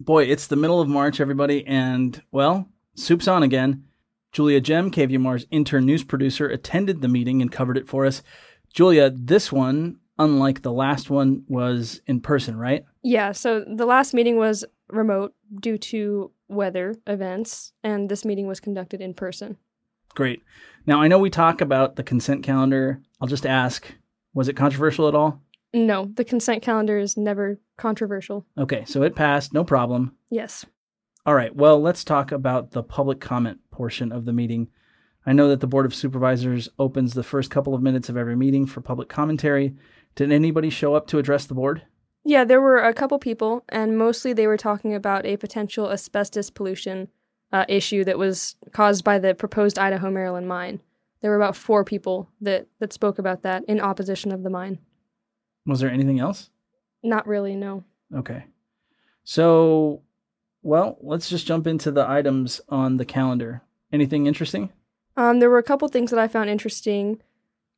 Boy, it's the middle of March, everybody, and well, Supes On again. Julia Ggem, KVMR's intern news producer, attended the meeting and covered it for us. Julia, this one, unlike the last one, was in person, right? Yeah, so the last meeting was remote due to weather events, and this meeting was conducted in person. Great. Now, I know we talk about the consent calendar. I'll just ask was it controversial at all? No, the consent calendar is never controversial. Okay, so it passed, no problem. Yes. All right, well, let's talk about the public comment portion of the meeting. I know that the Board of Supervisors opens the first couple of minutes of every meeting for public commentary. Did anybody show up to address the board? Yeah, there were a couple people, and mostly they were talking about a potential asbestos pollution uh, issue that was caused by the proposed Idaho Maryland mine. There were about four people that, that spoke about that in opposition of the mine. Was there anything else? Not really, no. Okay. So, well, let's just jump into the items on the calendar. Anything interesting? Um, there were a couple things that I found interesting.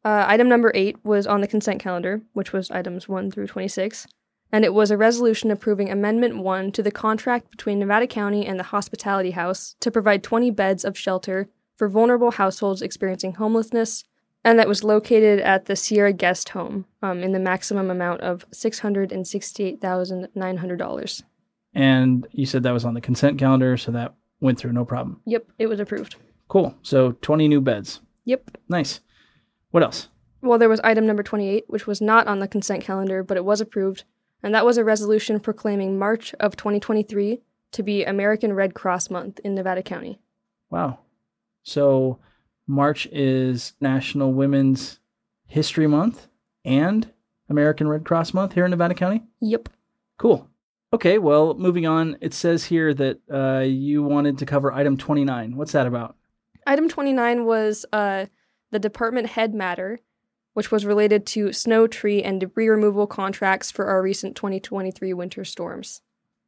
Uh, item number eight was on the consent calendar, which was items 1 through 26, and it was a resolution approving Amendment 1 to the contract between Nevada County and the Hospitality House to provide 20 beds of shelter for vulnerable households experiencing homelessness, and that was located at the Sierra Guest Home um, in the maximum amount of $668,900. And you said that was on the consent calendar, so that went through no problem. Yep, it was approved. Cool. So 20 new beds. Yep. Nice. What else? Well, there was item number 28, which was not on the consent calendar, but it was approved, and that was a resolution proclaiming March of 2023 to be American Red Cross Month in Nevada County. Wow. So March is National Women's History Month and American Red Cross Month here in Nevada County? Yep. Cool. Okay, well, moving on, it says here that uh, you wanted to cover item 29. What's that about? Item 29 was uh, the department head matter, which was related to snow, tree, and debris removal contracts for our recent 2023 winter storms.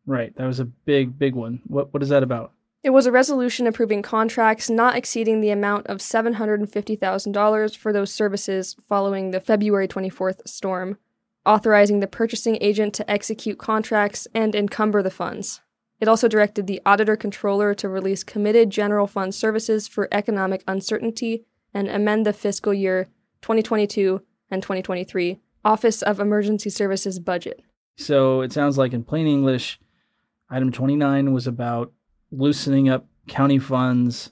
Right, that was a big, big one. What What is that about? It was a resolution approving contracts not exceeding the amount of $750,000 for those services following the February 24th storm, authorizing the purchasing agent to execute contracts and encumber the funds. It also directed the auditor controller to release committed general fund services for economic uncertainty and amend the fiscal year 2022 and 2023 Office of Emergency Services budget. So it sounds like, in plain English, item 29 was about loosening up county funds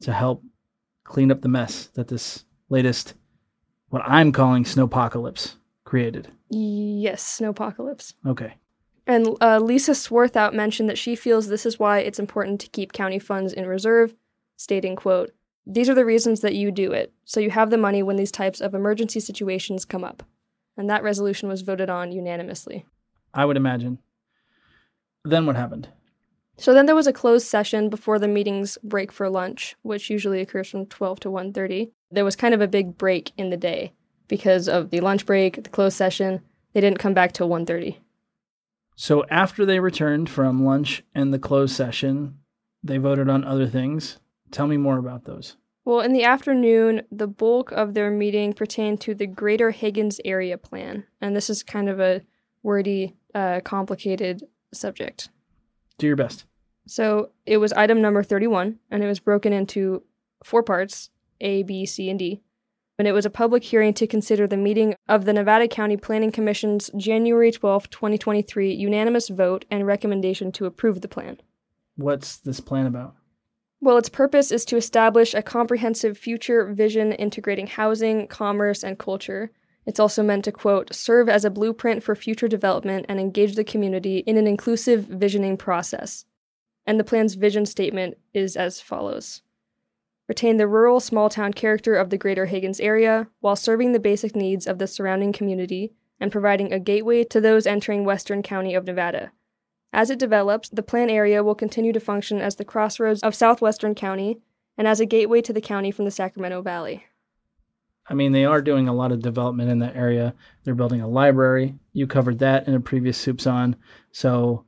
to help clean up the mess that this latest, what I'm calling snowpocalypse, created. Yes, snowpocalypse. Okay. And uh, Lisa Swarthout mentioned that she feels this is why it's important to keep county funds in reserve, stating, quote, These are the reasons that you do it, so you have the money when these types of emergency situations come up. And that resolution was voted on unanimously. I would imagine. Then what happened? So then there was a closed session before the meetings break for lunch, which usually occurs from 12 to 1:30. There was kind of a big break in the day because of the lunch break, the closed session. They didn't come back till 1:30. So after they returned from lunch and the closed session, they voted on other things. Tell me more about those. Well, in the afternoon, the bulk of their meeting pertained to the Greater Higgins Area Plan, and this is kind of a wordy, uh, complicated subject. Do your best. So it was item number 31, and it was broken into four parts A, B, C, and D. And it was a public hearing to consider the meeting of the Nevada County Planning Commission's January 12, 2023 unanimous vote and recommendation to approve the plan. What's this plan about? Well, its purpose is to establish a comprehensive future vision integrating housing, commerce, and culture. It's also meant to, quote, serve as a blueprint for future development and engage the community in an inclusive visioning process. And the plan's vision statement is as follows Retain the rural small town character of the greater Higgins area while serving the basic needs of the surrounding community and providing a gateway to those entering Western County of Nevada. As it develops, the plan area will continue to function as the crossroads of southwestern county and as a gateway to the county from the Sacramento Valley. I mean, they are doing a lot of development in that area. They're building a library. You covered that in a previous Supes On. So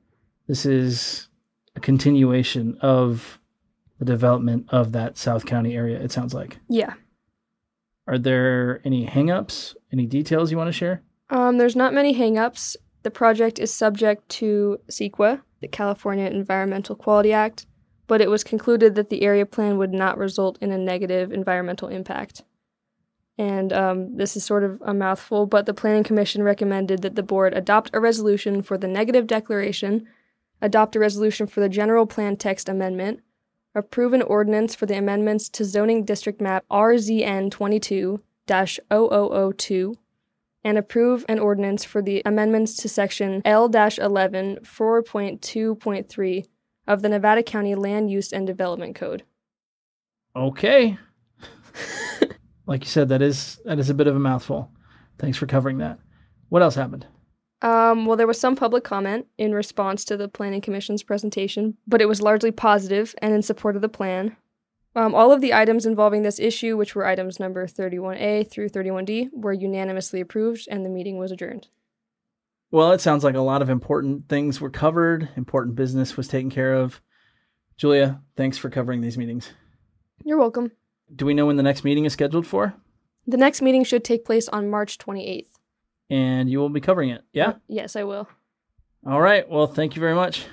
this is a continuation of the development of that South County area, it sounds like. Yeah. Are there any hangups, any details you want to share? Um, there's not many hangups. The project is subject to CEQA, the California Environmental Quality Act, but it was concluded that the area plan would not result in a negative environmental impact. And um, this is sort of a mouthful, but the Planning Commission recommended that the board adopt a resolution for the negative declaration, adopt a resolution for the general plan text amendment, approve an ordinance for the amendments to zoning district map RZN 22 0002, and approve an ordinance for the amendments to section L 11 4.2.3 of the Nevada County Land Use and Development Code. Okay. like you said, that is that is a bit of a mouthful. Thanks for covering that. What else happened? Um, well, there was some public comment in response to the Planning Commission's presentation, but it was largely positive and in support of the plan. Um, all of the items involving this issue, which were items number 31A through 31D, were unanimously approved and the meeting was adjourned. Well, it sounds like a lot of important things were covered, important business was taken care of. Julia, thanks for covering these meetings. You're welcome. Do we know when the next meeting is scheduled for? The next meeting should take place on March 28th. And you will be covering it, yeah? Yes, I will. All right. Well, thank you very much.